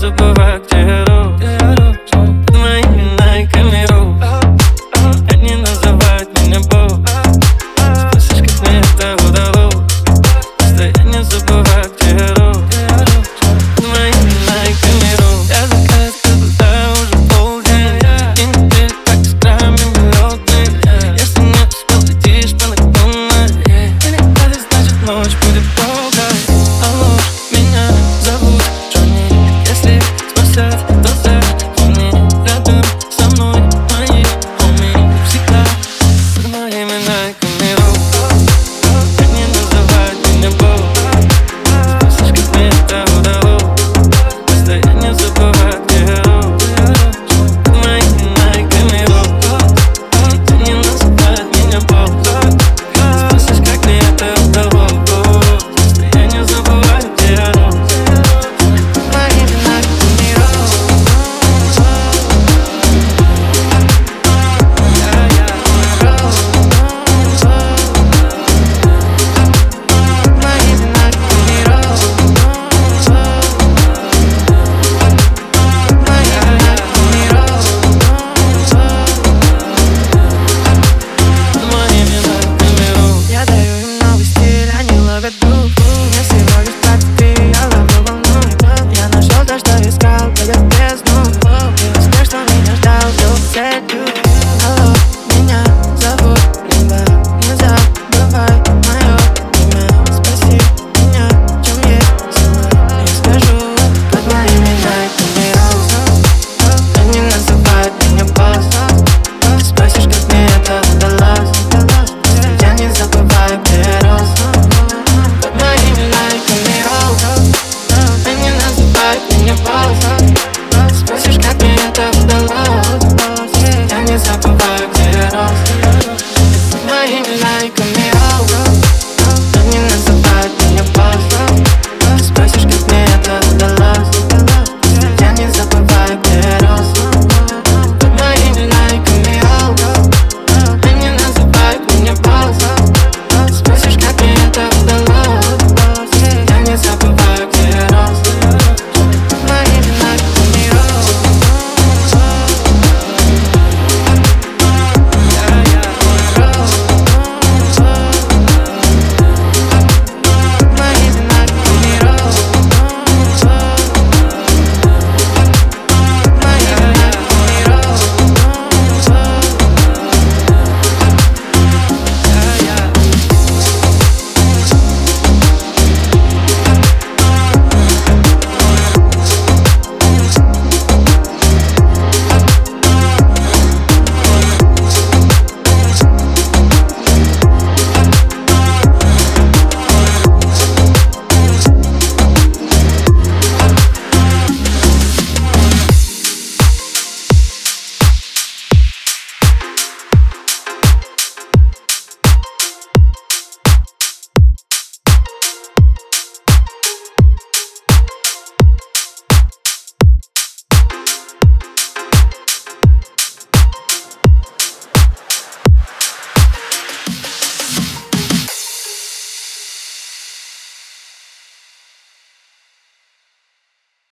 to supervisor. меня всего лишь под Я давно волнует Я нашел то, что искал, будет